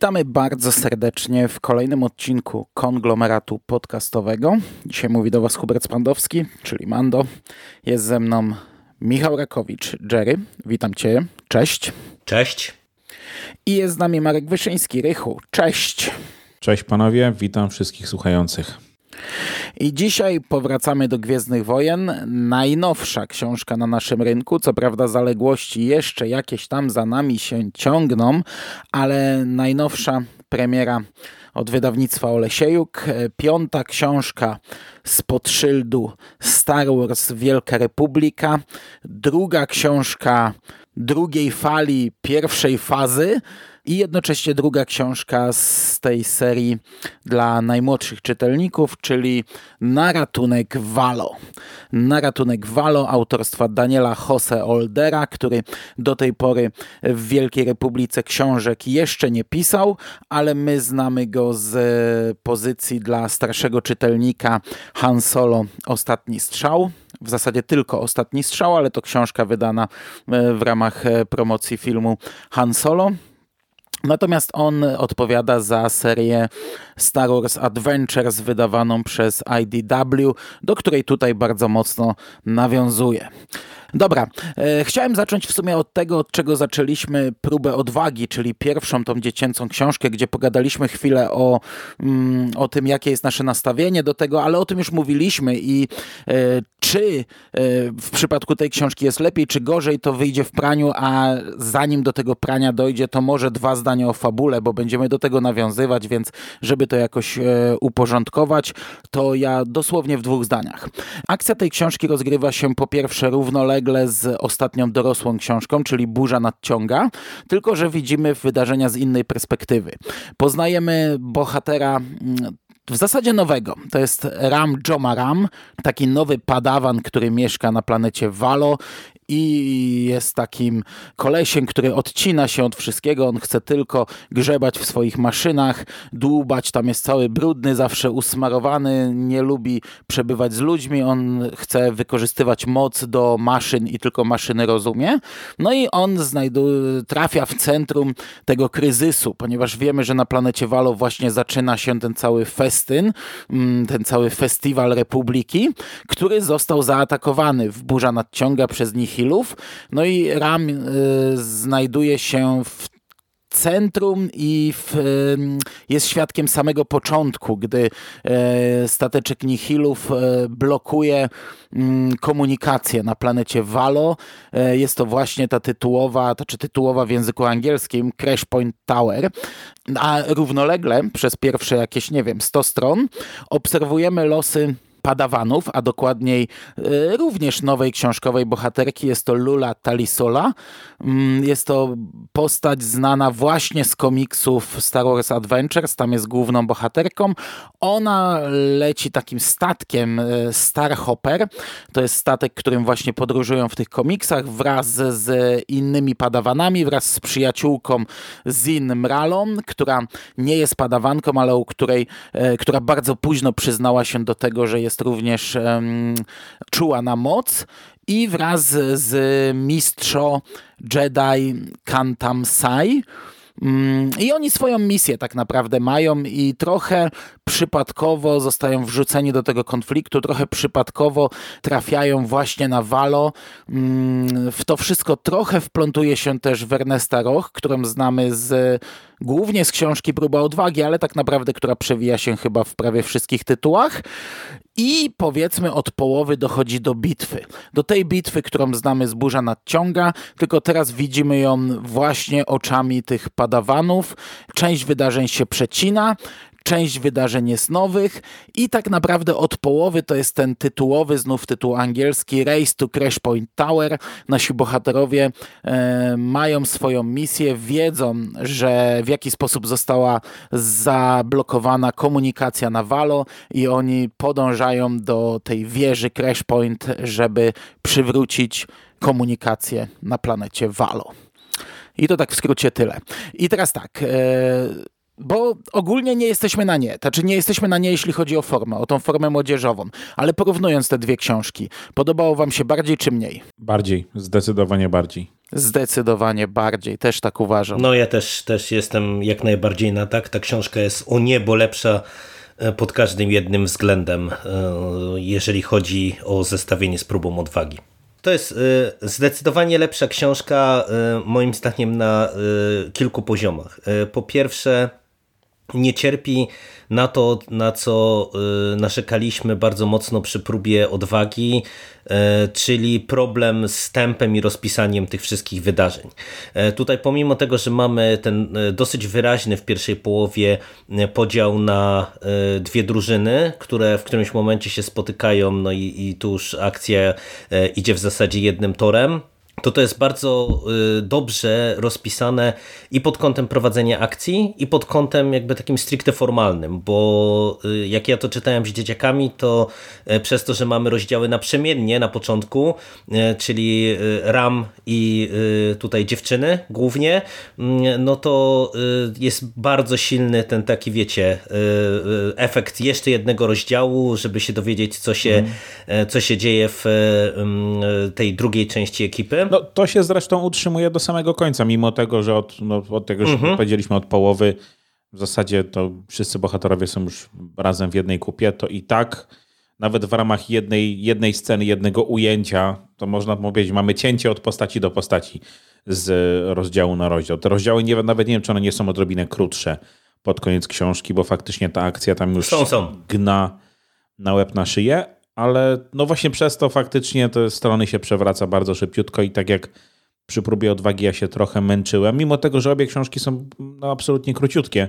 Witamy bardzo serdecznie w kolejnym odcinku konglomeratu podcastowego. Dzisiaj mówi do Was Hubert Spandowski, czyli Mando. Jest ze mną Michał Rakowicz, Jerry. Witam Cię. Cześć. Cześć. I jest z nami Marek Wyszyński, Rychu. Cześć. Cześć panowie, witam wszystkich słuchających. I dzisiaj powracamy do Gwiezdnych Wojen. Najnowsza książka na naszym rynku. Co prawda, zaległości jeszcze jakieś tam za nami się ciągną, ale najnowsza premiera od wydawnictwa Olesiejuk. Piąta książka spod szyldu Star Wars Wielka Republika. Druga książka drugiej fali pierwszej fazy i jednocześnie druga książka z tej serii dla najmłodszych czytelników, czyli Na ratunek Walo. Na ratunek Walo autorstwa Daniela Jose Oldera, który do tej pory w Wielkiej Republice książek jeszcze nie pisał, ale my znamy go z pozycji dla starszego czytelnika Han Solo Ostatni Strzał w zasadzie tylko Ostatni Strzał, ale to książka wydana w ramach promocji filmu Han Solo. Natomiast on odpowiada za serię Star Wars Adventures wydawaną przez IDW, do której tutaj bardzo mocno nawiązuje. Dobra, e, chciałem zacząć w sumie od tego, od czego zaczęliśmy próbę odwagi, czyli pierwszą tą dziecięcą książkę, gdzie pogadaliśmy chwilę o, mm, o tym, jakie jest nasze nastawienie do tego, ale o tym już mówiliśmy i e, czy e, w przypadku tej książki jest lepiej, czy gorzej, to wyjdzie w praniu, a zanim do tego prania dojdzie, to może dwa zdania o fabule, bo będziemy do tego nawiązywać, więc żeby to jakoś uporządkować, to ja dosłownie w dwóch zdaniach. Akcja tej książki rozgrywa się po pierwsze równolegle z ostatnią dorosłą książką, czyli Burza nadciąga, tylko że widzimy wydarzenia z innej perspektywy. Poznajemy bohatera mm, w zasadzie nowego. To jest Ram Joma Ram, taki nowy padawan, który mieszka na planecie Valo i jest takim kolesiem, który odcina się od wszystkiego. On chce tylko grzebać w swoich maszynach, dłubać. Tam jest cały brudny, zawsze usmarowany, nie lubi przebywać z ludźmi. On chce wykorzystywać moc do maszyn i tylko maszyny rozumie. No i on znajduje, trafia w centrum tego kryzysu, ponieważ wiemy, że na planecie Walo właśnie zaczyna się ten cały festyn, mm, ten cały festiwal Republiki, który został zaatakowany burza nadciąga przez nich no i Ram y, znajduje się w centrum i w, jest świadkiem samego początku, gdy e, stateczek Nihilów blokuje mm, komunikację na planecie Valo. Jest to właśnie ta tytułowa, to czy tytułowa w języku angielskim Crash Point Tower. A równolegle przez pierwsze jakieś, nie wiem, 100 stron obserwujemy losy padawanów, a dokładniej e, również nowej książkowej bohaterki. Jest to Lula Talisola. Mm, jest to postać znana właśnie z komiksów Star Wars Adventures. Tam jest główną bohaterką. Ona leci takim statkiem e, Starhopper. To jest statek, którym właśnie podróżują w tych komiksach wraz z innymi padawanami, wraz z przyjaciółką Zin Mralon, która nie jest padawanką, ale u której, e, która bardzo późno przyznała się do tego, że jest jest również czuła na moc i wraz z mistrzo Jedi Kantam Sai mm, i oni swoją misję tak naprawdę mają i trochę przypadkowo zostają wrzuceni do tego konfliktu, trochę przypadkowo trafiają właśnie na Walo. Mm, w to wszystko trochę wplątuje się też Wernesta Roch, którą znamy z głównie z książki Próba Odwagi, ale tak naprawdę, która przewija się chyba w prawie wszystkich tytułach. I powiedzmy od połowy dochodzi do bitwy. Do tej bitwy, którą znamy z Burza Nadciąga, tylko teraz widzimy ją właśnie oczami tych padawanów. Część wydarzeń się przecina, część wydarzeń jest nowych i tak naprawdę od połowy to jest ten tytułowy, znów tytuł angielski Race to Crash Point Tower. Nasi bohaterowie e, mają swoją misję, wiedzą, że w jaki sposób została zablokowana komunikacja na Valo i oni podążają do tej wieży Crash Point, żeby przywrócić komunikację na planecie Valo. I to tak w skrócie tyle. I teraz tak. E, bo ogólnie nie jesteśmy na nie. Znaczy nie jesteśmy na nie, jeśli chodzi o formę, o tą formę młodzieżową. Ale porównując te dwie książki, podobało wam się bardziej czy mniej? Bardziej, zdecydowanie bardziej. Zdecydowanie bardziej, też tak uważam. No ja też, też jestem jak najbardziej na tak. Ta książka jest o niebo lepsza e, pod każdym jednym względem, e, jeżeli chodzi o zestawienie z próbą odwagi. To jest e, zdecydowanie lepsza książka, moim zdaniem, na kilku poziomach. Po pierwsze, nie cierpi na to, na co y, narzekaliśmy bardzo mocno przy próbie odwagi, y, czyli problem z tempem i rozpisaniem tych wszystkich wydarzeń. Y, tutaj pomimo tego, że mamy ten dosyć wyraźny w pierwszej połowie podział na dwie drużyny, które w którymś momencie się spotykają, no i, i tu już akcja idzie w zasadzie jednym torem, to to jest bardzo y, dobrze rozpisane i pod kątem prowadzenia akcji, i pod kątem jakby takim stricte formalnym, bo y, jak ja to czytałem z dzieciakami, to y, przez to, że mamy rozdziały naprzemiennie na początku, czyli Ram i tutaj dziewczyny głównie, mm, no to jest bardzo silny ten taki, wiecie, efekt jeszcze jednego rozdziału, żeby się dowiedzieć, co się, mm. Co się dzieje w tej drugiej części ekipy. No, to się zresztą utrzymuje do samego końca, mimo tego, że od, no, od tego, że mhm. powiedzieliśmy od połowy, w zasadzie to wszyscy bohaterowie są już razem w jednej kupie, to i tak nawet w ramach jednej, jednej sceny, jednego ujęcia, to można powiedzieć, mamy cięcie od postaci do postaci z rozdziału na rozdział. Te rozdziały nie, nawet nie wiem, czy one nie są odrobinę krótsze pod koniec książki, bo faktycznie ta akcja tam już są, są. gna na łeb na szyję, ale no właśnie przez to faktycznie te strony się przewraca bardzo szybciutko i tak jak przy próbie odwagi ja się trochę męczyłem, mimo tego, że obie książki są no, absolutnie króciutkie,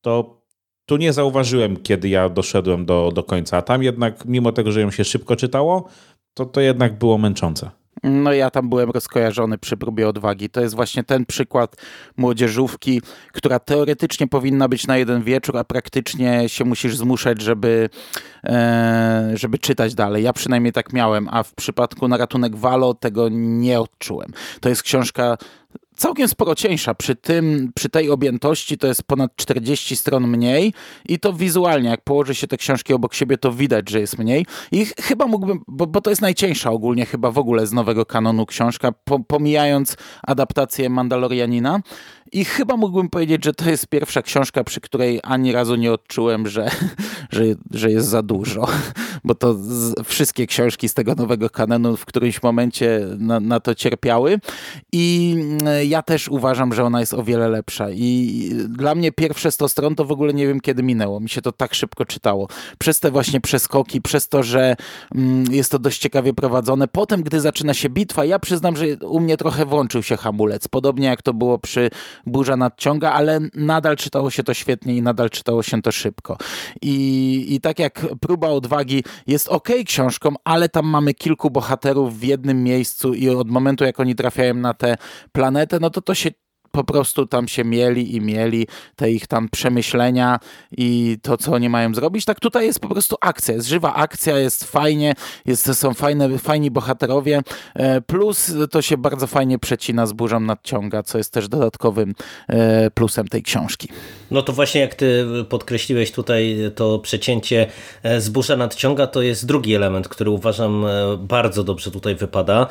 to tu nie zauważyłem, kiedy ja doszedłem do, do końca, a tam jednak, mimo tego, że ją się szybko czytało, to to jednak było męczące. No ja tam byłem rozkojarzony przy próbie odwagi. To jest właśnie ten przykład młodzieżówki, która teoretycznie powinna być na jeden wieczór, a praktycznie się musisz zmuszać, żeby, e, żeby czytać dalej. Ja przynajmniej tak miałem, a w przypadku na ratunek Walo tego nie odczułem. To jest książka całkiem sporo cieńsza. Przy, tym, przy tej objętości to jest ponad 40 stron mniej i to wizualnie, jak położy się te książki obok siebie, to widać, że jest mniej. I chyba mógłbym, bo, bo to jest najcieńsza ogólnie chyba w ogóle z nowego kanonu książka, po, pomijając adaptację Mandalorianina. I chyba mógłbym powiedzieć, że to jest pierwsza książka, przy której ani razu nie odczułem, że, że, że jest za dużo. Bo to z, wszystkie książki z tego nowego kanonu w którymś momencie na, na to cierpiały. I ja też uważam, że ona jest o wiele lepsza. I dla mnie pierwsze 100 stron to w ogóle nie wiem kiedy minęło. Mi się to tak szybko czytało. Przez te właśnie przeskoki, przez to, że mm, jest to dość ciekawie prowadzone. Potem, gdy zaczyna się bitwa, ja przyznam, że u mnie trochę włączył się hamulec. Podobnie jak to było przy burza nadciąga, ale nadal czytało się to świetnie i nadal czytało się to szybko. I, i tak jak próba odwagi jest ok książką, ale tam mamy kilku bohaterów w jednym miejscu i od momentu jak oni trafiają na tę planetę, no to to się po prostu tam się mieli i mieli te ich tam przemyślenia i to, co oni mają zrobić. Tak tutaj jest po prostu akcja, jest żywa akcja, jest fajnie, jest, są fajne, fajni bohaterowie, e, plus to się bardzo fajnie przecina z burzą nadciąga, co jest też dodatkowym e, plusem tej książki. No to właśnie jak ty podkreśliłeś tutaj to przecięcie e, z burza nadciąga, to jest drugi element, który uważam bardzo dobrze tutaj wypada,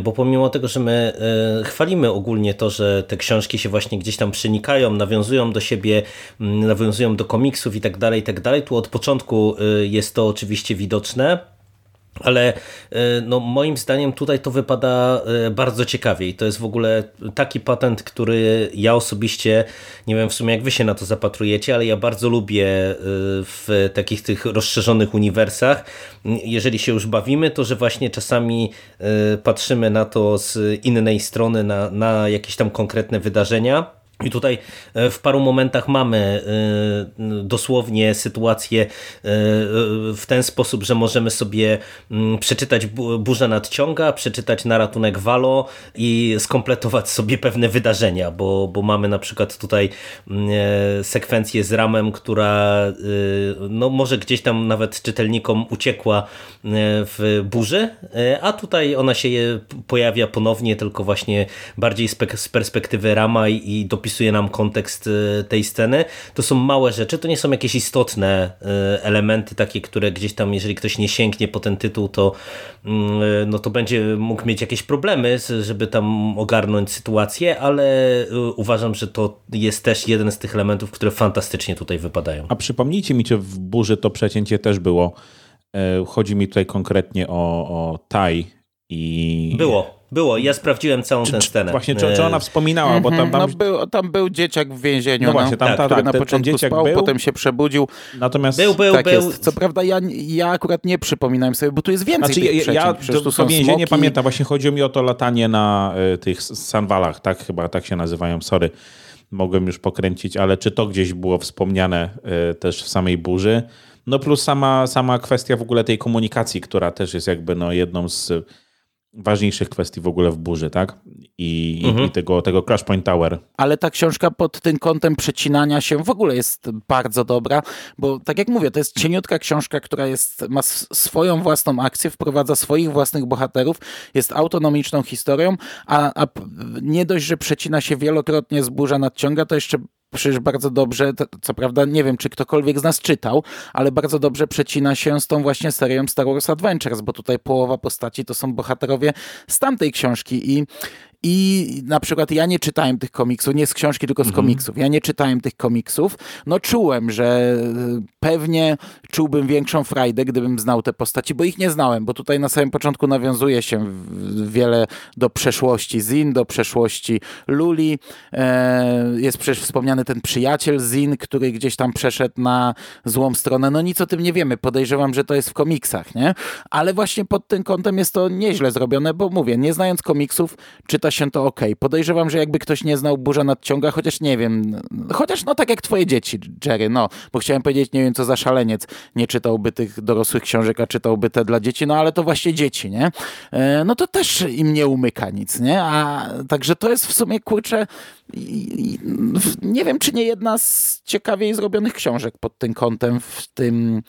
bo pomimo tego, że my chwalimy ogólnie to, że te książki książki się właśnie gdzieś tam przenikają, nawiązują do siebie, mm, nawiązują do komiksów i tak dalej, i tak dalej. Tu od początku y, jest to oczywiście widoczne. Ale y, no, moim zdaniem tutaj to wypada y, bardzo ciekawie i to jest w ogóle taki patent, który ja osobiście, nie wiem w sumie jak wy się na to zapatrujecie, ale ja bardzo lubię w takich tych rozszerzonych uniwersach. Jeżeli się już bawimy, to że właśnie czasami patrzymy na to z innej strony, na, na jakieś tam konkretne wydarzenia i tutaj e, w paru momentach mamy e, dosłownie sytuację e, w ten sposób, że możemy sobie przeczytać Burza nadciąga, przeczytać na ratunek Walo i skompletować sobie pewne wydarzenia, bo, bo mamy na przykład tutaj sekwencję z Ramem, która no może gdzieś tam nawet czytelnikom uciekła w burzy, a tutaj ona się pojawia ponownie, tylko właśnie bardziej z perspektywy Rama i dopisuje opisuje nam kontekst tej sceny. To są małe rzeczy, to nie są jakieś istotne elementy takie, które gdzieś tam, jeżeli ktoś nie sięgnie po ten tytuł, to, mm, no to będzie mógł mieć jakieś problemy, żeby tam ogarnąć sytuację, ale uważam, że to jest też jeden z tych elementów, które fantastycznie tutaj wypadają. A przypomnijcie mi, czy w burzy to przecięcie też było. E, chodzi mi tutaj konkretnie o, o Tai i... Było. Było, ja sprawdziłem całą czy, tę scenę. Właśnie, czy, czy ona wspominała, bo tam... Mhm, tam... No, był, tam był dzieciak w więzieniu, no, właśnie, tam, tak, ta, który tak, na ten, początku ten spał, był, potem się przebudził. Natomiast... Był, był, tak był. Jest. Co prawda ja, ja akurat nie przypominałem sobie, bo tu jest więcej znaczy, tych ja, ja to, to, to więzienie nie pamiętam, właśnie chodziło mi o to latanie na y, tych sanwalach, tak chyba tak się nazywają, sorry mogłem już pokręcić, ale czy to gdzieś było wspomniane y, też w samej burzy? No plus sama, sama kwestia w ogóle tej komunikacji, która też jest jakby no jedną z ważniejszych kwestii w ogóle w burzy, tak? I, mhm. i tego, tego Crash Point Tower. Ale ta książka pod tym kątem przecinania się w ogóle jest bardzo dobra, bo tak jak mówię, to jest cieniutka książka, która jest, ma swoją własną akcję, wprowadza swoich własnych bohaterów, jest autonomiczną historią, a, a nie dość, że przecina się wielokrotnie z burza nadciąga, to jeszcze przecież bardzo dobrze, co prawda nie wiem, czy ktokolwiek z nas czytał, ale bardzo dobrze przecina się z tą właśnie serią Star Wars Adventures, bo tutaj połowa postaci to są bohaterowie z tamtej książki i i na przykład ja nie czytałem tych komiksów, nie z książki, tylko z mhm. komiksów. Ja nie czytałem tych komiksów. No czułem, że pewnie czułbym większą frajdę, gdybym znał te postaci, bo ich nie znałem, bo tutaj na samym początku nawiązuje się wiele do przeszłości Zin, do przeszłości Luli. E, jest przecież wspomniany ten przyjaciel Zin, który gdzieś tam przeszedł na złą stronę. No nic o tym nie wiemy. Podejrzewam, że to jest w komiksach, nie? Ale właśnie pod tym kątem jest to nieźle zrobione, bo mówię, nie znając komiksów, czyta się to ok. Podejrzewam, że jakby ktoś nie znał Burza Nadciąga, chociaż nie wiem, chociaż no tak jak twoje dzieci, Jerry, no, bo chciałem powiedzieć, nie wiem co za szaleniec, nie czytałby tych dorosłych książek, a czytałby te dla dzieci, no ale to właśnie dzieci, nie? E, no to też im nie umyka nic, nie? A także to jest w sumie, kurczę, nie wiem, czy nie jedna z ciekawiej zrobionych książek pod tym kątem w tym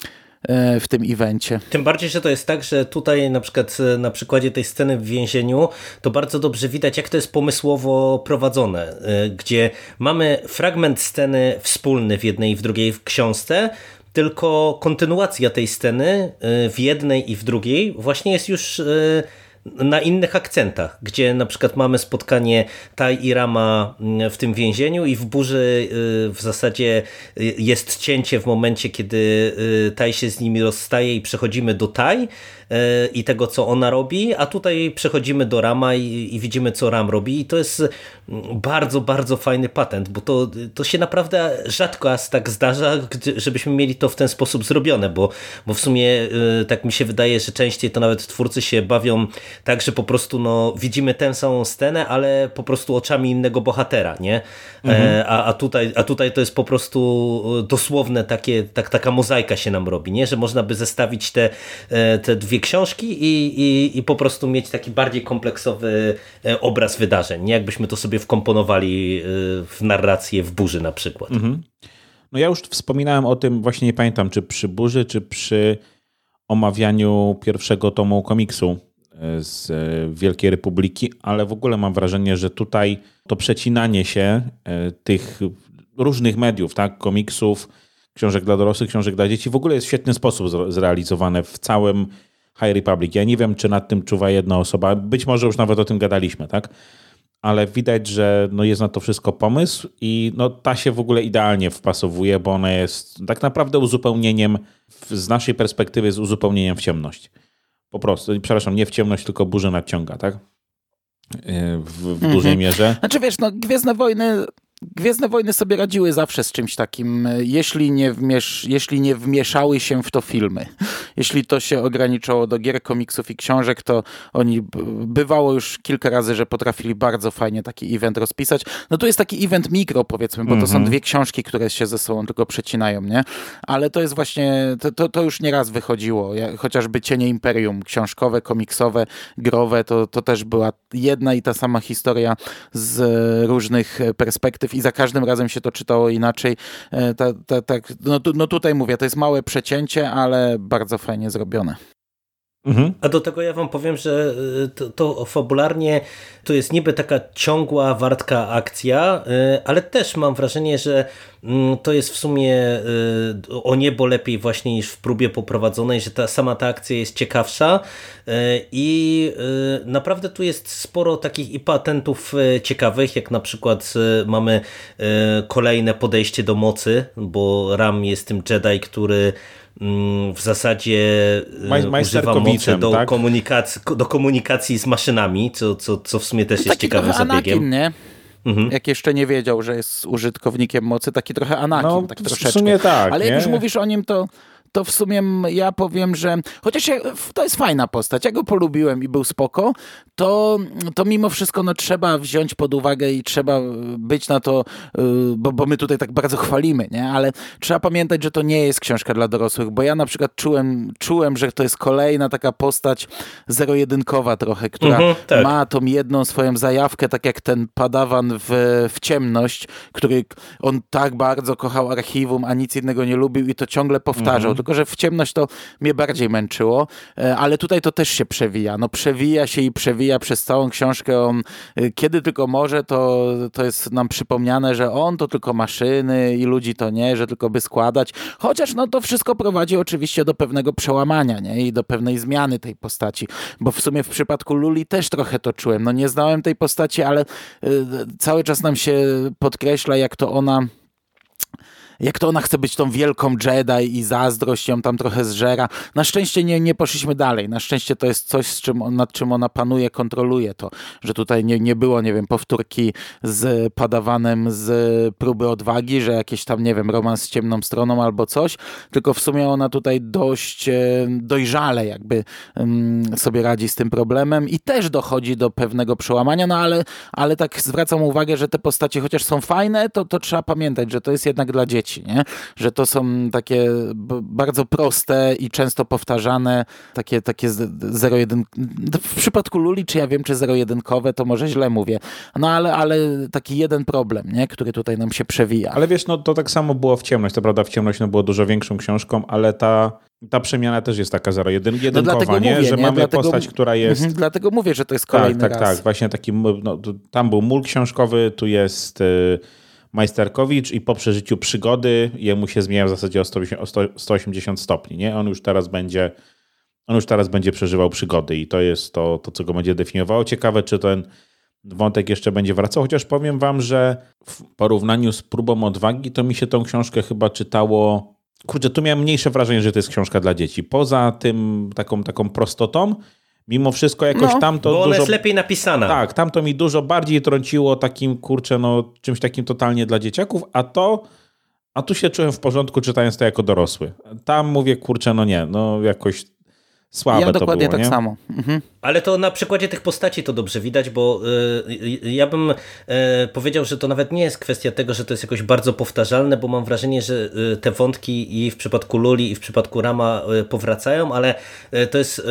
w tym evencie. Tym bardziej, że to jest tak, że tutaj na przykład e, na przykładzie tej sceny w więzieniu to bardzo dobrze widać, jak to jest pomysłowo prowadzone, e, gdzie mamy fragment sceny wspólny w jednej i w drugiej w książce, tylko kontynuacja tej sceny w jednej i w drugiej właśnie jest już na innych akcentach, gdzie na przykład mamy spotkanie Tai i Rama mm, w tym więzieniu i w burzy y, w zasadzie y, jest cięcie w momencie, kiedy y, Tai się z nimi rozstaje i przechodzimy do Tai i tego, co ona robi, a tutaj przechodzimy do Rama i, i, widzimy, co Ram robi. I to jest mm, bardzo, bardzo fajny patent, bo to, to się naprawdę rzadko aż tak zdarza, żebyśmy mieli to w ten sposób zrobione, bo, bo w sumie tak mi się wydaje, że częściej to nawet twórcy się bawią tak, że po prostu no, widzimy tę samą scenę, ale po prostu oczami innego bohatera, nie? Mhm. E, a, a, tutaj, a tutaj to jest po prostu dosłowne takie, tak, taka mozaika się nam robi, nie? Że można by zestawić te, e, te dwie książki i, i, i po prostu mieć taki bardziej kompleksowy e, obraz wydarzeń, nie? Jakbyśmy to sobie wkomponowali w narrację w burzy na przykład. Mhm. No ja już wspominałem o tym, właśnie nie pamiętam, czy przy burzy, czy przy omawianiu pierwszego tomu komiksu z Wielkiej Republiki, ale w ogóle mam wrażenie, że tutaj to przecinanie się e, tych różnych mediów, tak, komiksów, książek dla dorosłych, książek dla dzieci, w ogóle jest w świetny sposób zrealizowane w całym High Republic. Ja nie wiem, czy nad tym czuwa jedna osoba, być może już nawet o tym gadaliśmy, tak? Ale widać, że no jest na to wszystko pomysł i no ta się w ogóle idealnie wpasowuje, bo ona jest tak naprawdę uzupełnieniem, z naszej perspektywy jest uzupełnieniem w ciemność. Po prostu, przepraszam, nie w ciemność, tylko burzę nadciąga, tak? W, w mhm. dużej mierze. Znaczy wiesz, no Gwiezdne Wojny Gwiezdne Wojny sobie radziły zawsze z czymś takim, jeśli nie, wmiesz, jeśli nie wmieszały się w to filmy. Jeśli to się ograniczało do gier, komiksów i książek, to oni bywało już kilka razy, że potrafili bardzo fajnie taki event rozpisać. No tu jest taki event mikro, powiedzmy, bo to są mhm. dwie książki, które się ze sobą tylko przecinają, nie? Ale to jest właśnie, to, to, to już nieraz wychodziło. Chociażby Cienie Imperium, książkowe, komiksowe, growe, to, to też była jedna i ta sama historia z różnych perspektyw i za każdym razem się to czytało inaczej. E, ta, ta, ta, no, no tutaj mówię, to jest małe przecięcie, ale bardzo fajnie zrobione. Mhm. A do tego ja wam powiem, że y, to, to, fabularnie to jest niby taka ciągła, wartka akcja, y, ale też mam wrażenie, że mm, to jest w sumie y, o niebo lepiej właśnie niż w próbie poprowadzonej, że ta sama ta akcja jest ciekawsza i naprawdę tu jest sporo takich i patentów ciekawych, jak na przykład mamy kolejne podejście do mocy, bo Ram jest tym Jedi, który w zasadzie e, używa mocy do, tak? komunikacji, do komunikacji z maszynami, co, co, co w sumie też jest ciekawym zabiegiem. Anakin, nie? Mhm. Jak jeszcze nie wiedział, że jest użytkownikiem mocy, taki trochę Anakin, no, tak troszeczkę. W sumie tak, Ale jak już mówisz o nim, to to w sumie ja powiem, że chociaż ja, to jest fajna postać, ja go polubiłem i był spoko, to, to mimo wszystko no, trzeba wziąć pod uwagę i trzeba być na to, y, bo, bo my tutaj tak bardzo chwalimy, nie? ale trzeba pamiętać, że to nie jest książka dla dorosłych, bo ja na przykład czułem, czułem że to jest kolejna taka postać zero-jedynkowa trochę, która mhm, tak. ma tą jedną swoją zajawkę, tak jak ten padawan w, w ciemność, który on tak bardzo kochał archiwum, a nic innego nie lubił i to ciągle powtarzał. Mhm tylko że w ciemność to mnie bardziej męczyło, e, ale tutaj to też się przewija. No przewija się i przewija przez całą książkę. On, e, kiedy tylko może, to, to jest nam przypomniane, że on to tylko maszyny i ludzi to nie, że tylko by składać. Chociaż no to wszystko prowadzi oczywiście do pewnego przełamania nie? i do pewnej zmiany tej postaci, bo w sumie w przypadku Luli też trochę to czułem. No nie znałem tej postaci, ale y, cały czas nam się podkreśla, jak to ona jak to ona chce być tą wielką Jedi i zazdrość ją tam trochę zżera. Na szczęście nie, nie poszliśmy dalej. Na szczęście to jest coś, z czym, nad czym ona panuje, kontroluje to, że tutaj nie, nie było, nie wiem, powtórki z padawanem z próby odwagi, że jakieś tam, nie wiem, romans z ciemną stroną albo coś, tylko w sumie ona tutaj dość e, dojrzale jakby sobie radzi z tym problemem i też dochodzi do pewnego przełamania, no ale, ale tak zwracam uwagę, że te postacie chociaż są fajne, to, to trzeba pamiętać, że to jest jednak dla dzieci dzieci, nie? że to są takie bardzo proste i często powtarzane, takie, takie zero-jeden. W przypadku Luli, czy ja wiem, czy zero-jedynkowe, to może źle mówię, no ale, ale taki jeden problem, nie? który tutaj nam się przewija. Ale wiesz, no to tak samo było w ciemność. To prawda, w ciemność no, było dużo większą książką, ale ta ta przemiana też jest taka zero-jedynkowa, no nie? Mówię, że nie? mamy dlatego, postać, która jest... Mhm, dlatego mówię, że to jest kolejny tak, tak, raz. Tak, właśnie taki, no, tam był mól książkowy, tu jest... Yy, Majsterkowicz i po przeżyciu przygody jemu się zmienia w zasadzie o 180 stopni. Nie? On już teraz będzie on już teraz będzie przeżywał przygody i to jest to, to, co go będzie definiowało. Ciekawe, czy ten wątek jeszcze będzie wracał, chociaż powiem wam, że w porównaniu z próbą odwagi, to mi się tą książkę chyba czytało. Kurczę, tu miałem mniejsze wrażenie, że to jest książka dla dzieci. Poza tym taką, taką prostotą, Mimo wszystko jakoś no, tam to bo ona dużo... jest lepiej napisana. Tak, tam to mi dużo bardziej trąciło takim, kurczę, no czymś takim totalnie dla dzieciaków, a to, a tu się czułem w porządku czytając to jako dorosły. Tam mówię, kurczę, no nie, no jakoś słabe ja to dokładnie było, tak nie? samo. Mhm. Ale to na przykładzie tych postaci to dobrze widać, bo y, ja bym y, powiedział, że to nawet nie jest kwestia tego, że to jest jakoś bardzo powtarzalne, bo mam wrażenie, że y, te wątki i w przypadku Luli i w przypadku Rama powracają, ale to jest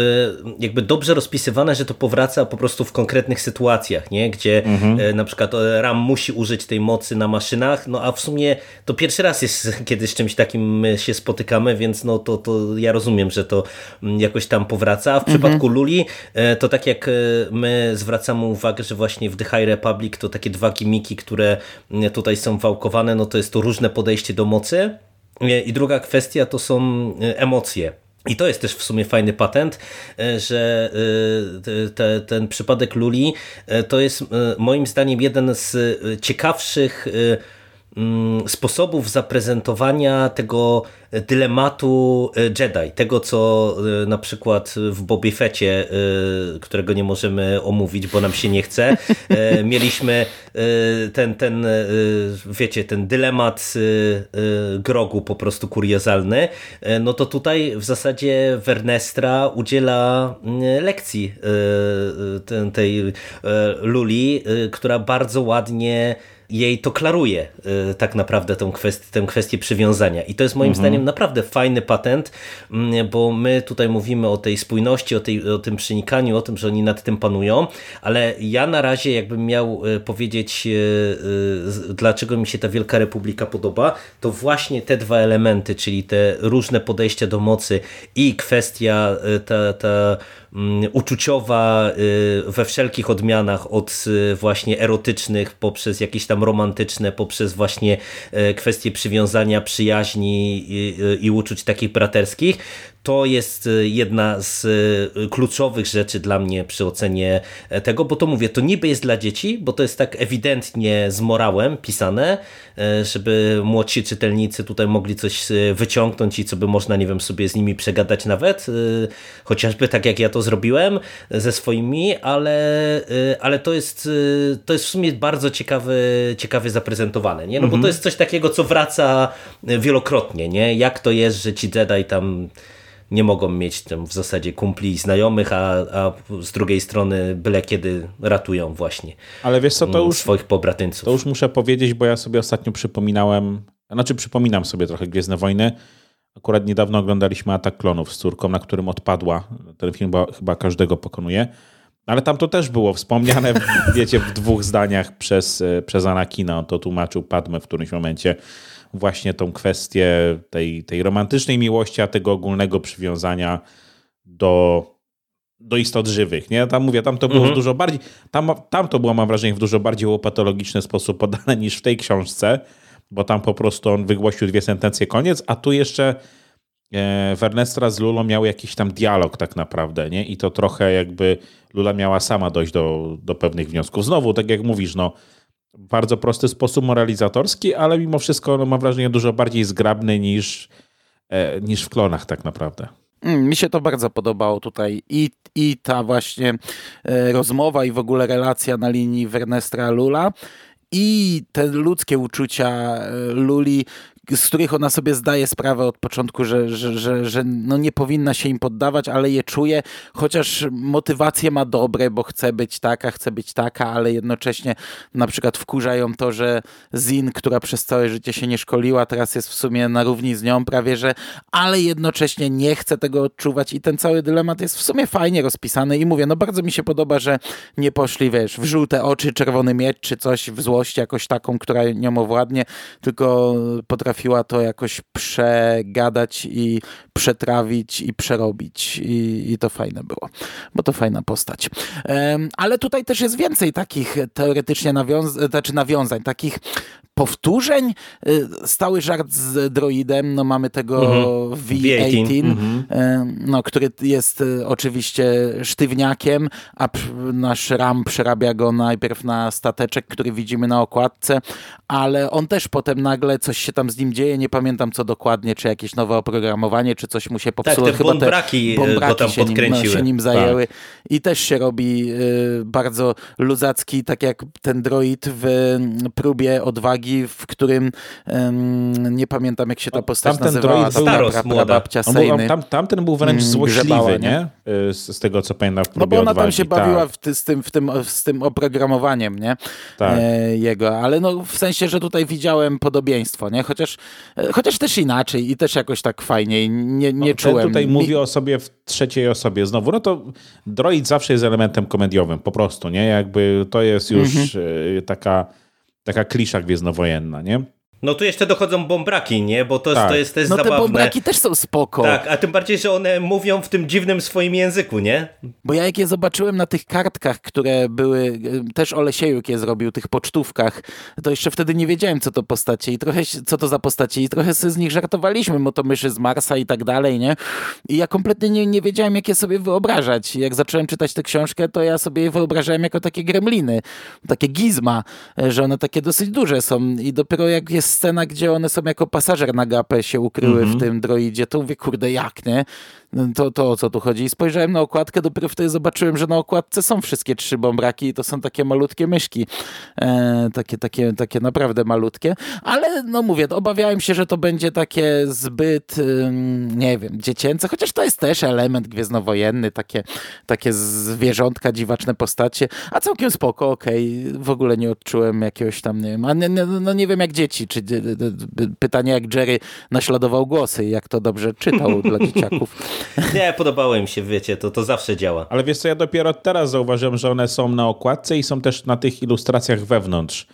jakby dobrze rozpisywane, że to powraca po prostu w konkretnych sytuacjach, nie? gdzie mhm. na przykład Ram musi użyć tej mocy na maszynach, no a w sumie to pierwszy raz jest, kiedy z czymś takim się spotykamy, więc no to, to ja rozumiem, że to mm, jakoś tam powraca. A w przypadku mhm. Luli E, to tak jak e, my zwracamy uwagę, że właśnie w The High Republic to takie dwa gimiki, które e, tutaj są wałkowane, no to jest to różne podejście do mocy. I druga kwestia to są emocje. I to jest też w sumie fajny patent, że te, ten przypadek Luli to jest moim zdaniem jeden z ciekawszych sposobów zaprezentowania tego dylematu e, Jedi, tego co e, na przykład w Bobie Fecie, e, którego nie możemy omówić, bo nam się nie chce, mieliśmy ten, ten wiecie, ten dylemat Grogu po prostu kuriozalny, no to tutaj w zasadzie Wernestra udziela lekcji tej Luli, która bardzo ładnie jej to klaruje y, tak naprawdę tą kwestię, tę kwestię przywiązania. I to jest moim mhm. zdaniem naprawdę fajny patent, mm, bo my tutaj mówimy o tej spójności, o, tej, o tym przenikaniu, o tym, że oni nad tym panują, ale ja na razie jakbym miał y, powiedzieć, y, dlaczego mi się ta Wielka Republika podoba, to właśnie te dwa elementy, czyli te różne podejścia do mocy i kwestia ta, ta uczuciowa y, we wszelkich odmianach, od y, właśnie erotycznych, poprzez jakieś tam romantyczne, poprzez właśnie y, kwestie przywiązania, przyjaźni i uczuć takich braterskich, to jest y, jedna z y, kluczowych rzeczy dla mnie przy ocenie e, tego, bo to mówię, to niby jest dla dzieci, bo to jest tak ewidentnie z morałem pisane, e, żeby młodsi czytelnicy tutaj mogli coś y, wyciągnąć i co by można, nie wiem, sobie z nimi przegadać nawet, chociażby tak jak ja to zrobiłem ze swoimi, ale, ale to, jest, to jest w sumie bardzo ciekawy, ciekawie zaprezentowane, nie? No bo to mhm. jest coś takiego, co wraca wielokrotnie, nie? Jak to jest, że ci Jedi tam nie mogą mieć tam w zasadzie kumpli i znajomych, a, a z drugiej strony byle kiedy ratują właśnie Ale wiesz co, to mm, już, swoich pobratyńców. To już muszę powiedzieć, bo ja sobie ostatnio przypominałem, znaczy przypominam sobie trochę Gwiezdne Wojny. Akurat niedawno oglądaliśmy Atak Klonów z córką, na którym odpadła. Ten film chyba, chyba każdego pokonuje. Ale tam to też było wspomniane, wiecie, w dwóch zdaniach przez, przez Anakina. On to tłumaczył Padme w którymś momencie właśnie tą kwestię tej, tej romantycznej miłości, a tego ogólnego przywiązania do, do istot żywych. Nie? Tam mówię, tam to było mhm. dużo bardziej, tam, tam to było mam wrażenie w dużo bardziej łopatologiczny sposób podane niż w tej książce, bo tam po prostu on wygłosił dwie sentencje, koniec, a tu jeszcze e, Wernestra z Lulą miał jakiś tam dialog tak naprawdę, nie? I to trochę jakby Lula miała sama dojść do, do pewnych wniosków. Znowu, tak jak mówisz, no bardzo prosty sposób moralizatorski, ale mimo wszystko no, mam wrażenie dużo bardziej zgrabny niż, e, niż w klonach tak naprawdę. Mm, mi się to bardzo podobało tutaj i, i ta właśnie e, rozmowa i w ogóle relacja na linii Wernestra Lula i te ludzkie uczucia e, Luli z których ona sobie zdaje sprawę od początku, że, że, że, że no nie powinna się im poddawać, ale je czuje, chociaż motywacje ma dobre, bo chce być taka, chce być taka, ale jednocześnie na przykład wkurzają to, że Zin, która przez całe życie się nie szkoliła, teraz jest w sumie na równi z nią prawie, że ale jednocześnie nie chce tego odczuwać i ten cały dylemat jest w sumie fajnie rozpisany i mówię, no bardzo mi się podoba, że nie poszli, wiesz, w żółte oczy, czerwony miecz czy coś, w złość jakoś taką, która nią owładnie, tylko potrafi potrafiła to jakoś przegadać i przetrawić i przerobić i, i to fajne było, bo to fajna postać. Ale tutaj też jest więcej takich teoretycznie nawiąz znaczy nawiązań, takich powtórzeń. Y, stały żart z droidem, no mamy tego mhm. V18, mhm. no, który jest y, oczywiście sztywniakiem, a nasz Ram przerabia go najpierw na stateczek, który widzimy na okładce, ale on też potem nagle coś się tam z nim dzieje, nie pamiętam co dokładnie, czy jakieś nowe oprogramowanie, czy coś mu się popsuło. Tak, te Chyba bombraki, te bombraki tam się, nim, no, się nim zajęły tak. i też się robi y, bardzo luzacki, tak jak ten droid w próbie odwagi, w którym um, nie pamiętam jak się ta postać tamten nazywała, ta Staros, pra, pra, babcia Sejny. Tam, tamten był wręcz mm, złośliwy, grzebała, nie? Y, z, z, tego co pamiętam w próbie No bo ona odwagi. tam się bawiła tak. w, z, tym, w, tym, z tym oprogramowaniem, nie? Tak. E, jego, ale no w sensie, że tutaj widziałem podobieństwo, nie? Chociaż, e, chociaż też inaczej i też jakoś tak fajniej, nie, nie no, czułem. tutaj Mi... mówi o sobie w trzeciej osobie znowu, no to droid zawsze jest elementem komediowym, po prostu, nie? Jakby to jest już mhm. E, taka, taka klisza gwiezdnowojenna, nie? No tu jeszcze dochodzą bombraki, nie? Bo to, tak. to jest też no zabawne. No te bombraki też są spoko. Tak, a tym bardziej, że one mówią w tym dziwnym swoim języku, nie? Bo ja jak je zobaczyłem na tych kartkach, które były, też Olesiejuk je zrobił, tych pocztówkach, to jeszcze wtedy nie wiedziałem, co to postacie i trochę, co to za postacie i trochę sobie z nich żartowaliśmy, bo to myszy z Marsa i tak dalej, nie? I ja kompletnie nie, nie wiedziałem, jak je sobie wyobrażać. Jak zacząłem czytać tę książkę, to ja sobie je wyobrażałem jako takie gremliny, takie gizma, że one takie dosyć duże są i dopiero jak jest scena, gdzie one są jako pasażer na gapę się ukryły mm -hmm. w mhm. tym droidzie, to mówię, kurde, jak, nie? to, to o co tu chodzi. I spojrzałem na okładkę, dopiero wtedy zobaczyłem, że na okładce są wszystkie trzy bombraki i to są takie malutkie myszki. E, takie, takie, takie naprawdę malutkie. Ale no mówię, obawiałem się, że to będzie takie zbyt, nie wiem, dziecięce, chociaż to jest też element gwiezdnowojenny, takie, takie zwierzątka, dziwaczne postacie, a całkiem spoko, okej, okay. w ogóle nie odczułem jakiegoś tam, nie wiem, a nie, no nie wiem jak dzieci, czy pytanie jak Jerry naśladował głosy, jak to dobrze czytał dla dzieciaków. Nie, podobało im się, wiecie, to, to zawsze działa. Ale wiesz co, ja dopiero teraz zauważyłem, że one są na okładce i są też na tych ilustracjach wewnątrz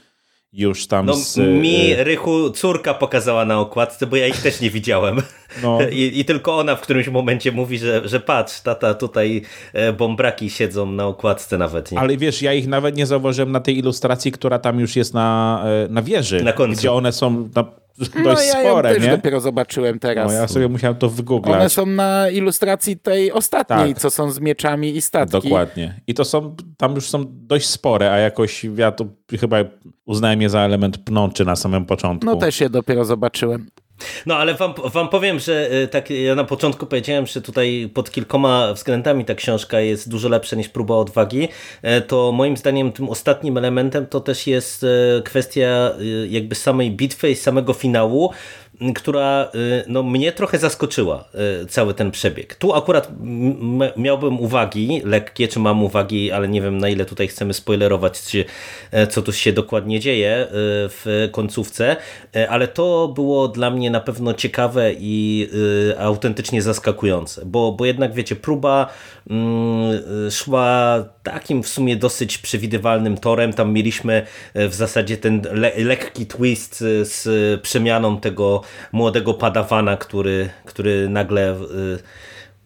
już tam no, z... Mi, e, Rychu, córka pokazała na okładce, bo ja ich też nie widziałem. No. I, I, tylko ona w którymś momencie mówi, że, że patrz, tata, tutaj e, bombraki siedzą na okładce nawet. Nie? Ale wiesz, ja ich nawet nie zauważyłem na tej ilustracji, która tam już jest na, e, na wieży. Na końcu. Gdzie one są na no, dość ja spore, też dopiero zobaczyłem teraz. No, ja sobie musiałem to wygooglać. One są na ilustracji tej ostatniej, tak. co są z mieczami i statki. Dokładnie. I to są, tam już są dość spore, a jakoś ja to chyba uznałem je za element pnączy na samym początku. No też je dopiero zobaczyłem. No ale wam, wam powiem, że y, tak ja na początku powiedziałem, że tutaj pod kilkoma względami ta książka jest dużo lepsza niż próba odwagi, e, to moim zdaniem tym ostatnim elementem to też jest e, kwestia y, jakby samej bitwy i samego finału, która y, no, mnie trochę zaskoczyła y, cały ten przebieg. Tu akurat miałbym uwagi, lekkie, czy mam uwagi, ale nie wiem na ile tutaj chcemy spoilerować, czy, e, co tu się dokładnie dzieje y, w końcówce, e, ale to było dla mnie na pewno ciekawe i autentycznie zaskakujące, bo, bo jednak wiecie, próba mm, szła takim w sumie dosyć przewidywalnym torem, tam mieliśmy e, w zasadzie ten le lekki twist z przemianą tego młodego padawana, który, który nagle y,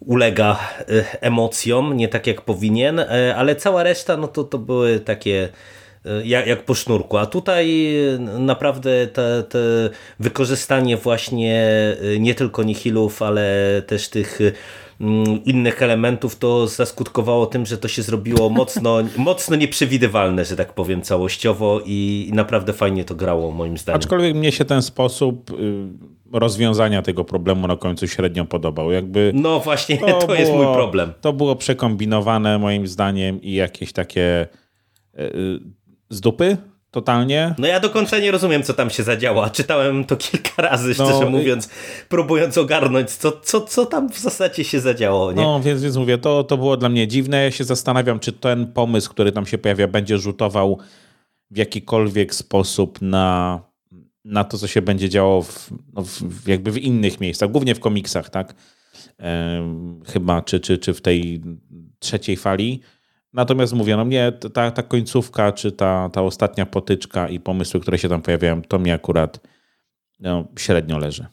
ulega y, emocjom, nie tak jak powinien, y, ale cała reszta no to, to były takie jak, jak po sznurku. A tutaj naprawdę te, te wykorzystanie właśnie nie tylko nihilów, ale też tych innych elementów, to zaskutkowało tym, że to się zrobiło mocno, mocno nieprzewidywalne, że tak powiem, całościowo i, naprawdę fajnie to grało, moim zdaniem. Aczkolwiek mnie się ten sposób y, rozwiązania tego problemu na końcu średnio podobał. Jakby no właśnie, to, to było, jest mój problem. To było przekombinowane moim zdaniem i jakieś takie y, y, z dupy totalnie. No ja do końca nie rozumiem, co tam się zadziało. Czytałem to kilka razy, szczerze no, mówiąc, próbując ogarnąć, co, co, co tam w zasadzie się zadziało. Nie? No więc, więc mówię, to, to było dla mnie dziwne. Ja się zastanawiam, czy ten pomysł, który tam się pojawia, będzie rzutował w jakikolwiek sposób na, na to, co się będzie działo w, no, w, jakby w innych miejscach, głównie w komiksach, tak? chyba, czy, czy, czy w tej trzeciej fali Natomiast mówię, no mnie ta, ta końcówka, czy ta, ta ostatnia potyczka i pomysły, które się tam pojawiają, to mi akurat no, średnio leży.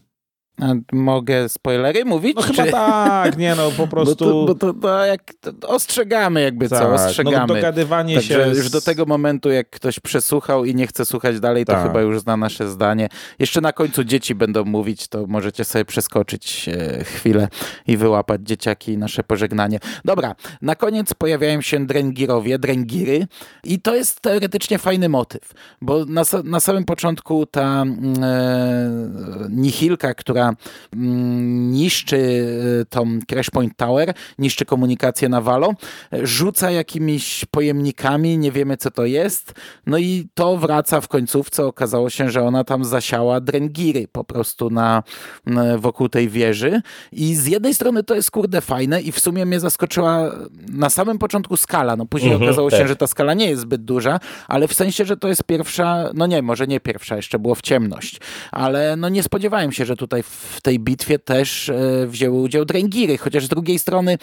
Mogę spoilery mówić? No chyba tak, nie no, po prostu... Bo to, bo to, to jak to ostrzegamy jakby tak, co, ostrzegamy. No dogadywanie Także się... już do tego momentu, jak ktoś przesłuchał i nie chce słuchać dalej, to tak. chyba już zna nasze zdanie. Jeszcze na końcu dzieci będą mówić, to możecie sobie przeskoczyć e, chwilę i wyłapać dzieciaki nasze pożegnanie. Dobra, na koniec pojawiają się dręgirowie, dręgiry i to jest teoretycznie fajny motyw, bo na, na samym początku ta mm, e, nihilka, która Mm, niszczy y, tą Crash Point Tower, niszczy komunikację na Valo, rzuca jakimiś pojemnikami, nie wiemy co to jest, no i to wraca w końcówce, okazało się, że ona tam zasiała dręgiry po prostu na, wokół tej wieży. I z jednej strony to jest kurde fajne i w sumie mnie zaskoczyła na samym początku skala, no później mhm, okazało się, że ta skala nie jest zbyt duża, ale w sensie, że to jest pierwsza, no nie, może nie pierwsza, jeszcze było w ciemność, ale no nie spodziewałem się, że tutaj w tej bitwie też e, wzięły udział Dręgiry, chociaż z drugiej strony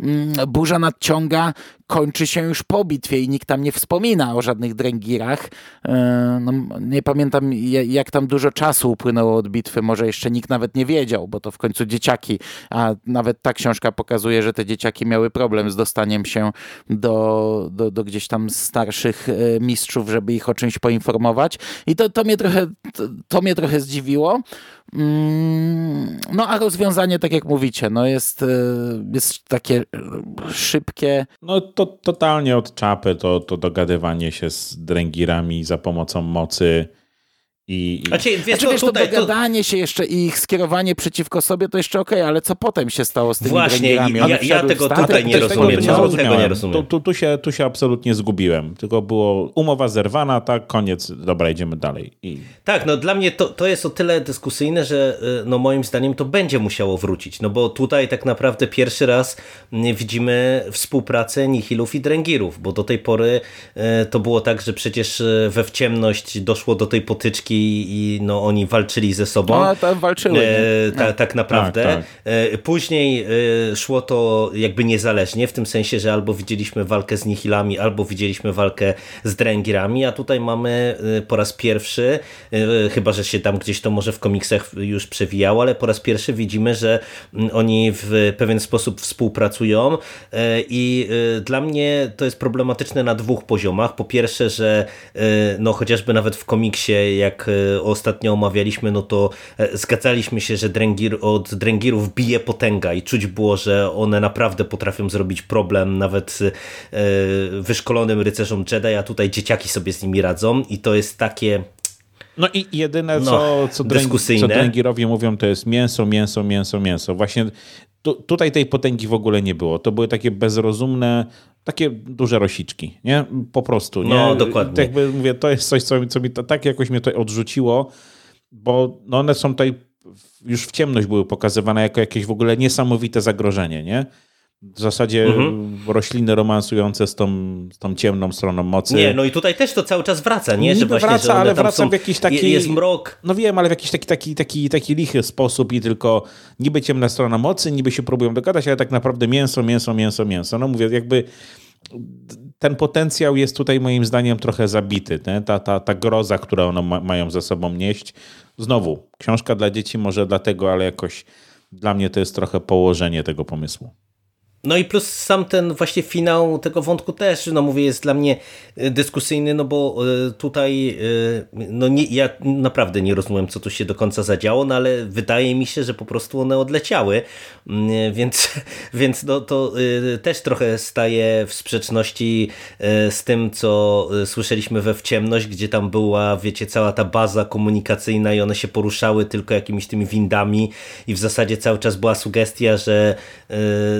mm, burza nadciąga, kończy się już po bitwie i nikt tam nie wspomina o żadnych dręgirach. E, no, nie pamiętam jak tam dużo czasu upłynęło od bitwy, może jeszcze nikt nawet nie wiedział, bo to w końcu dzieciaki, a nawet ta książka pokazuje, że te dzieciaki miały problem z dostaniem się do, do, do gdzieś tam starszych e, mistrzów, żeby ich o czymś poinformować i to, to, mnie, trochę, to, to mnie trochę zdziwiło. Mm, no a rozwiązanie, tak jak mówicie, no jest, e, jest takie szybkie. No to totalnie od czapy to, to dogadywanie się z dręgirami za pomocą mocy I, znaczy, wiesz, znaczy, wiesz, tutaj, to dogadanie to... się jeszcze i ich skierowanie przeciwko sobie to jeszcze okej, okay, ale co potem się stało z tymi Właśnie, ja, ja tego tutaj nie rozumiem. Tego, no, tego nie rozumiem. Tu, tu, tu, się, tu się absolutnie zgubiłem. Tylko było umowa zerwana, tak, koniec, dobra, idziemy dalej. I... Tak, no dla mnie to, to jest o tyle dyskusyjne, że y, no moim zdaniem to będzie musiało wrócić, no bo tutaj tak naprawdę pierwszy raz mm, widzimy współpracę Nihilów i Drengirów, bo do tej pory y, to było tak, że przecież y, we wciemność doszło do tej potyczki i no, oni walczyli ze sobą. No, tam walczyli. E, ta, tak naprawdę. Tak, tak. E, później e, szło to jakby niezależnie, w tym sensie, że albo widzieliśmy walkę z Nihilami, albo widzieliśmy walkę z Drengirami, a tutaj mamy e, po raz pierwszy, e, chyba, że się tam gdzieś to może w komiksach już przewijało, ale po raz pierwszy widzimy, że oni w pewien sposób współpracują e, i dla mnie to jest problematyczne na dwóch poziomach. Po pierwsze, że no chociażby nawet w komiksie, jak E, ostatnio omawialiśmy, no to e, zgadzaliśmy się, że Drengir, od Drengirów bije potęga i czuć było, że one naprawdę potrafią zrobić problem nawet e, wyszkolonym rycerzom Jedi, a tutaj dzieciaki sobie z nimi radzą i to jest takie no i jedyne, no, co, co, co Drengirowie mówią, to jest mięso, mięso, mięso, mięso. Właśnie tu, tutaj tej potęgi w ogóle nie było. To były takie bezrozumne, takie duże rosiczki, nie? Po prostu, nie? No, dokładnie. Tak jakby mówię, to jest coś, co, co mi to, tak jakoś mnie to odrzuciło, bo no one są tutaj już w ciemność były pokazywane jako jakieś w ogóle niesamowite zagrożenie, nie? W zasadzie mhm. rośliny romansujące z tą, z tą ciemną stroną mocy. Nie, no i tutaj też to cały czas wraca, nie? Że właśnie, wraca, że ale wraca są, w jakiś taki... Jest mrok. No wiem, ale w jakiś taki, taki, taki, taki lichy sposób i tylko niby ciemna strona mocy, niby się próbują dogadać, ale tak naprawdę mięso, mięso, mięso, mięso. No mówię, jakby ten potencjał jest tutaj moim zdaniem trochę zabity. Nie? Ta, ta, ta groza, którą one ma, mają ze sobą nieść. Znowu, książka dla dzieci może dlatego, ale jakoś dla mnie to jest trochę położenie tego pomysłu. No i plus sam ten właśnie finał tego wątku też, no mówię, jest dla mnie e, dyskusyjny, no bo e, tutaj e, no nie, ja naprawdę nie rozumiem, co tu się do końca zadziało, no ale wydaje mi się, że po prostu one odleciały, mm, więc, więc no to też trochę staje w sprzeczności z tym, co słyszeliśmy we Wciemność, gdzie tam była, wiecie, cała ta baza komunikacyjna i one się poruszały tylko jakimiś tymi windami i w zasadzie cały czas była sugestia, że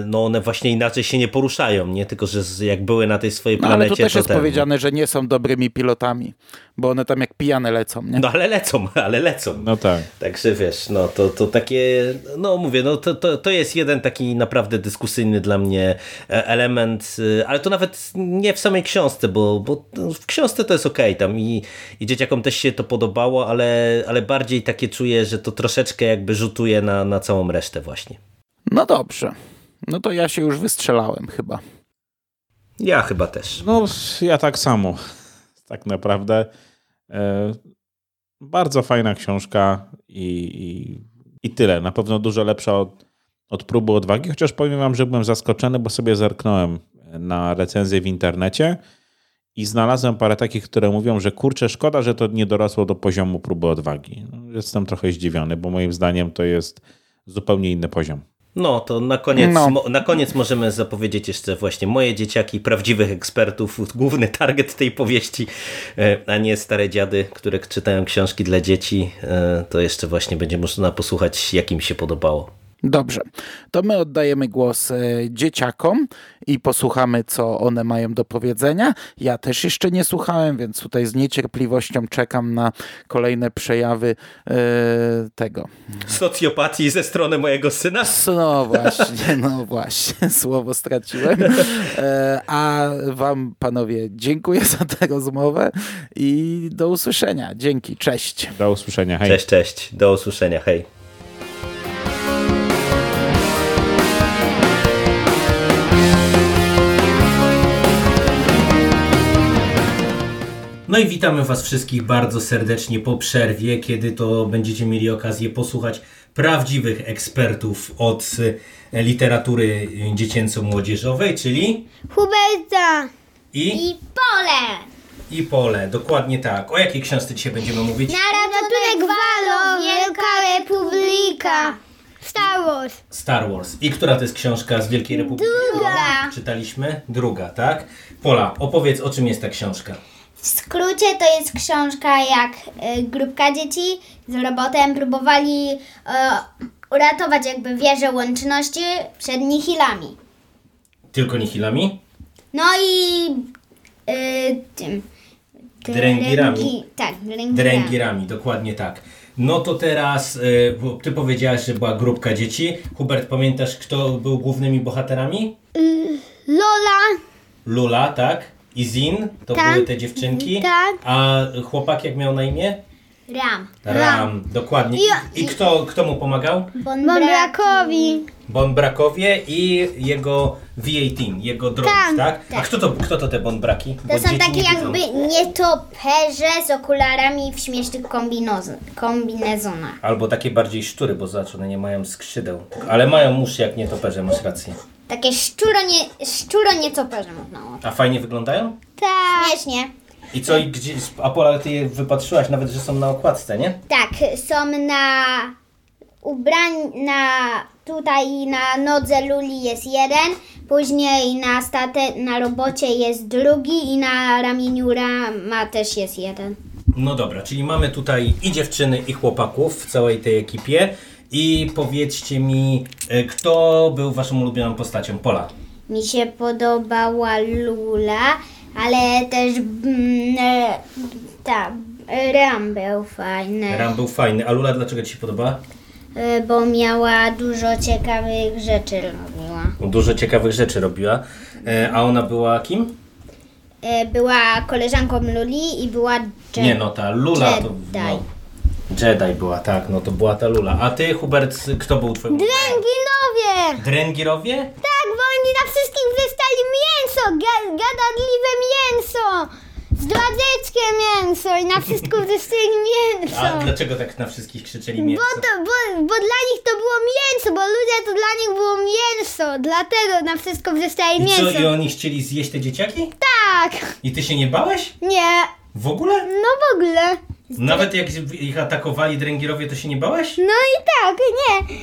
no one właśnie właśnie inaczej się nie poruszają, nie? Tylko, że jak były na tej swojej planecie... No, ale tu też jest ten... powiedziane, że nie są dobrymi pilotami, bo one tam jak pijane lecą, nie? No ale lecą, ale lecą. No tak. Także wiesz, no to, to takie, no mówię, no to, to, to jest jeden taki naprawdę dyskusyjny dla mnie e, element, e, ale to nawet nie w samej książce, bo, bo w książce to jest okej okay, tam i, i dzieciakom też się to podobało, ale, ale bardziej takie czuję, że to troszeczkę jakby rzutuje na, na całą resztę właśnie. No dobrze. No to ja się już wystrzelałem chyba. Ja chyba też. No, ja tak samo. Tak naprawdę. E, bardzo fajna książka i, i, i, tyle. Na pewno dużo lepsza od, od próby odwagi, chociaż powiem wam, że byłem zaskoczony, bo sobie zerknąłem na recenzję w internecie i znalazłem parę takich, które mówią, że kurczę, szkoda, że to nie dorosło do poziomu próby odwagi. No, jestem trochę zdziwiony, bo moim zdaniem to jest zupełnie inny poziom. No, to na koniec, no. na koniec możemy zapowiedzieć jeszcze właśnie moje dzieciaki, prawdziwych ekspertów, główny target tej powieści, e, a nie stare dziady, które czytają książki dla dzieci. E, to jeszcze właśnie będzie można posłuchać, jak im się podobało. Dobrze, to my oddajemy głos e, dzieciakom i posłuchamy, co one mają do powiedzenia. Ja też jeszcze nie słuchałem, więc tutaj z niecierpliwością czekam na kolejne przejawy e, tego. Socjopatii ze strony mojego syna? No właśnie, no właśnie, słowo straciłem. E, a wam, panowie, dziękuję za tę rozmowę i do usłyszenia. Dzięki, cześć. Do usłyszenia, hej. Cześć, cześć, do usłyszenia, hej. No i witamy Was wszystkich bardzo serdecznie po przerwie, kiedy to będziecie mieli okazję posłuchać prawdziwych ekspertów od e, literatury dziecięco-młodzieżowej, czyli Huberta i, i Pole. I Pole, dokładnie tak. O jakiej książce dzisiaj będziemy mówić? Na ratunek Walo, Wielka Republika. Star Wars. Star Wars. I która to jest książka z Wielkiej Republiki? Druga. Czytaliśmy? Druga, tak? Pola, opowiedz o czym jest ta książka. W skrócie to jest książka jak y, grupka dzieci z robotem próbowali y, uratować jakby wieżę łączności przed nihilami. Tylko nihilami? No i y, tym. Dręgirami. Tak, dręgirami. Dręgirami, dokładnie tak. No to teraz, y, bo ty powiedziałaś, że była grupka dzieci. Hubert, pamiętasz, kto był głównymi bohaterami? Lola, Lula, tak? I Zin, to Tak. były te dziewczynki. Tak. A chłopak jak miał na imię? Ram. Ram, dokładnie. I, kto, kto mu pomagał? Bonbrakowi. Bonbrakowie i jego V18, jego droid, tak? Tak, A kto to, kto to te Bonbraki? Bo To są dzieci takie nie widzą. jakby nietoperze z okularami w śmiesznych kombinoz- kombinezonach. Albo takie bardziej szczury, bo zobacz, one nie mają skrzydeł. Ale mają uszy jak nietoperze, masz rację. Takie szczuro, nie, szczuro nietoperze można mówić. A fajnie wyglądają? Tak. Śmiesznie. I co, i gdzie, Apola, ty je wypatrzyłaś nawet, że są na okładce, nie? Tak, są na ubrań, na tutaj na nodze Luli jest jeden, później na state, na robocie jest drugi i na ramieniu Rama też jest jeden. No dobra, czyli mamy tutaj i dziewczyny, i chłopaków w całej tej ekipie. I powiedzcie mi, e, kto był waszą ulubioną postacią? Pola. Mi się podobała Lula, ale też mm, e, ta, Ram był fajny, Ram był fajny. A Lula dlaczego ci się podobała? e, bo miała dużo ciekawych rzeczy robiła. Dużo ciekawych rzeczy robiła. E, A ona była kim? E, Była koleżanką Luli i była Jen. Nie no, ta Lula to... Jedi. No, Jedi była, tak, no to była ta Lula. A ty, Hubert, kto był twoim... Dręginowie. Dręgirowie? Tak, bo oni na wszystkich wystali mięso, ga- gadadliwe mięso. Zdradzieckie mięso i na wszystko wystali mięso. A dlaczego tak na wszystkich krzyczeli mięso? Bo, to, bo, bo dla nich to było mięso, bo ludzie to dla nich było mięso. Dlatego na wszystko wystali I co, mięso. i oni chcieli zjeść te dzieciaki? Tak. I ty się nie bałeś? Nie. W ogóle? No w ogóle. Nawet jak ich atakowali dręgirowie, to się nie bałeś? No i tak, nie.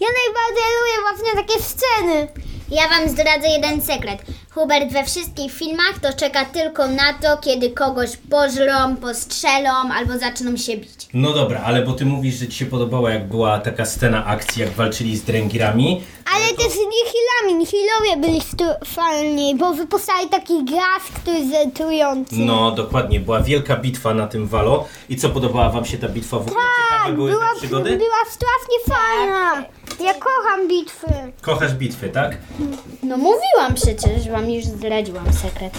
Ja najbardziej lubię właśnie takie sceny. Ja wam zdradzę jeden sekret. Hubert we wszystkich filmach to czeka tylko na to, kiedy kogoś pożrą, postrzelą albo zaczną się bić. No dobra, ale bo ty mówisz, że ci się podobała, jak była taka scena akcji, jak walczyli z dręgirami. Ale też z nihilami. Nihilowie byli stu- fajni, bo wypustali taki gaz, który jest zetrujący. No dokładnie, była wielka bitwa na tym walo. I co, podobała wam się ta bitwa? W ogóle ciekawe były była, te przygody? była strasznie fajna. Ja kocham bitwy. Kochasz bitwy, tak? No mówiłam przecież, wam już zdradziłam sekret.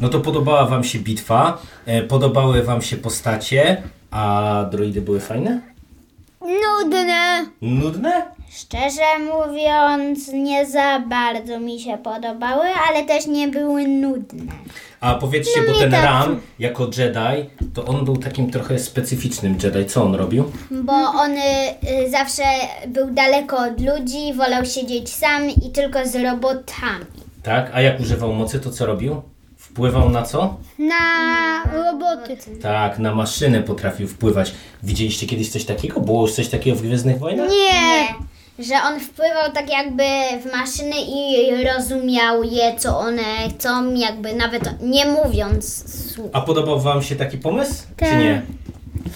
No to podobała wam się bitwa, e, podobały wam się postacie, a droidy były fajne? Nudne. Nudne? Szczerze mówiąc, nie za bardzo mi się podobały, ale też nie były nudne. A powiedzcie, bo nie ten tak. Ram jako Jedi, to on był takim trochę specyficznym Jedi. Co on robił? Bo on y, y, zawsze był daleko od ludzi, wolał siedzieć sam i tylko z robotami. Tak? A jak używał mocy, to co robił? Wpływał na co? Na roboty. Tak, na maszynę potrafił wpływać. Widzieliście kiedyś coś takiego? Było już coś takiego w Gwiezdnych Wojnach? Nie. Że on wpływał tak jakby w maszyny i rozumiał je, co one chcą, jakby nawet nie mówiąc słów. A podobał wam się taki pomysł? Czy Tak. nie?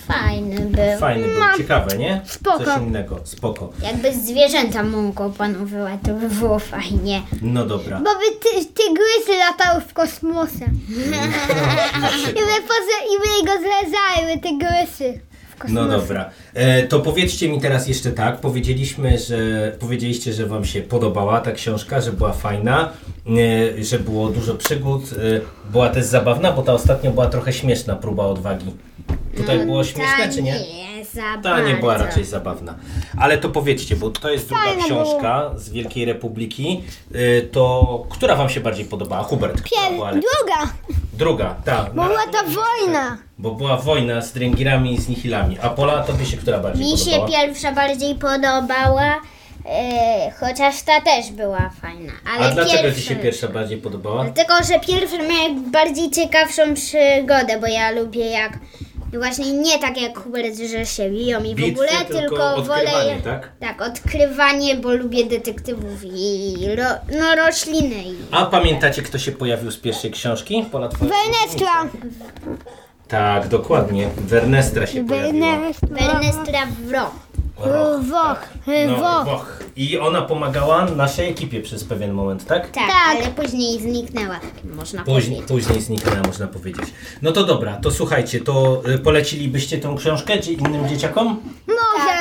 Fajny był. Fajny był, ciekawe, nie? Spoko. Coś innego, spoko. Jakby zwierzęta mogą opanowywać, to by było fajnie. No dobra. Bo by ty, tygrysy latały w kosmosie. I by, poza, i by go zlezały, tygrysy. No dobra. E, to powiedzcie mi teraz jeszcze tak. Powiedzieliśmy, że powiedzieliście, że wam się podobała ta książka, że była fajna, e, że było dużo przygód. E, była też zabawna, bo ta ostatnia była trochę śmieszna próba odwagi. Tutaj było śmieszne, czy nie? Za Ta nie była raczej zabawna. Ale to powiedzcie, bo to jest druga Fajna książka z Wielkiej Republiki. Y, To która wam się bardziej podobała? Hubert. która Pier- była druga, Druga, tak. bo była ta wojna. Bo była wojna z dręgirami i z nihilami. A Pola, tobie się która bardziej Mi się podobała? pierwsza bardziej podobała, e, chociaż ta też była fajna. Ale A dlaczego ci się pierwsza bardziej podobała? Dlatego, że pierwsza miała bardziej ciekawszą przygodę, bo ja lubię jak właśnie nie tak jak Hubert, że się biją i w Bitwy, ogóle, tylko tylko, wolę... odkrywanie, tak? Tak, odkrywanie, bo lubię detektywów i ro, no, rośliny. I... A pamiętacie, kto się pojawił z pierwszej książki? Pola Wernestra. Tak, dokładnie. Wernestra się pojawiła. Wernestra Wro. Roch, Woch. No, Woch. Woch. I ona pomagała naszej ekipie przez pewien moment, tak? Tak, ale później zniknęła, tak można Później, powiedzieć. później zniknęła, można powiedzieć. No to dobra, to słuchajcie, to y, polecilibyście tą książkę czy innym dzieciakom? Może.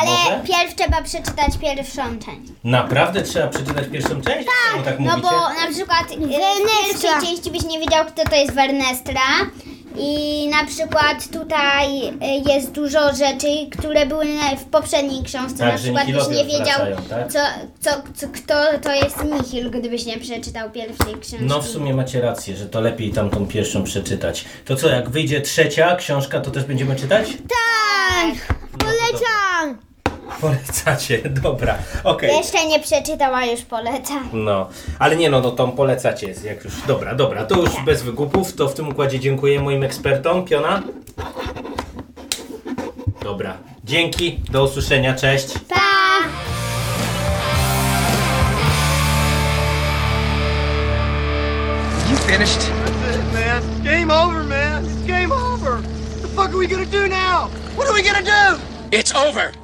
Ale Może? pierw trzeba przeczytać pierwszą część. Naprawdę trzeba przeczytać pierwszą część? Tak, tak No mówicie? bo na przykład y, w Wernestra. pierwszej części byś nie wiedział, kto to jest Wernestra. I na przykład tutaj y, jest dużo rzeczy, które były w poprzedniej książce. Tak, na przykład byś nie wiedział, tak? co, co, co, kto to jest Nihil, gdybyś nie przeczytał pierwszej książki. No w sumie macie rację, że to lepiej tamtą pierwszą przeczytać. To co, jak wyjdzie trzecia książka, to też będziemy czytać? Tak. Polecam. Polecacie, dobra, okej. Jeszcze nie przeczytała, już polecam. No, ale nie no, no tą polecacie, jak już. Dobra, dobra, to już bez wygupów, to w tym układzie dziękuję moim ekspertom. Piona? Dobra, dzięki, do usłyszenia, cześć. Pa! You finished? That's it, man. Game over, man. It's game over. What the fuck are we gonna do now? What are we gonna do? It's over.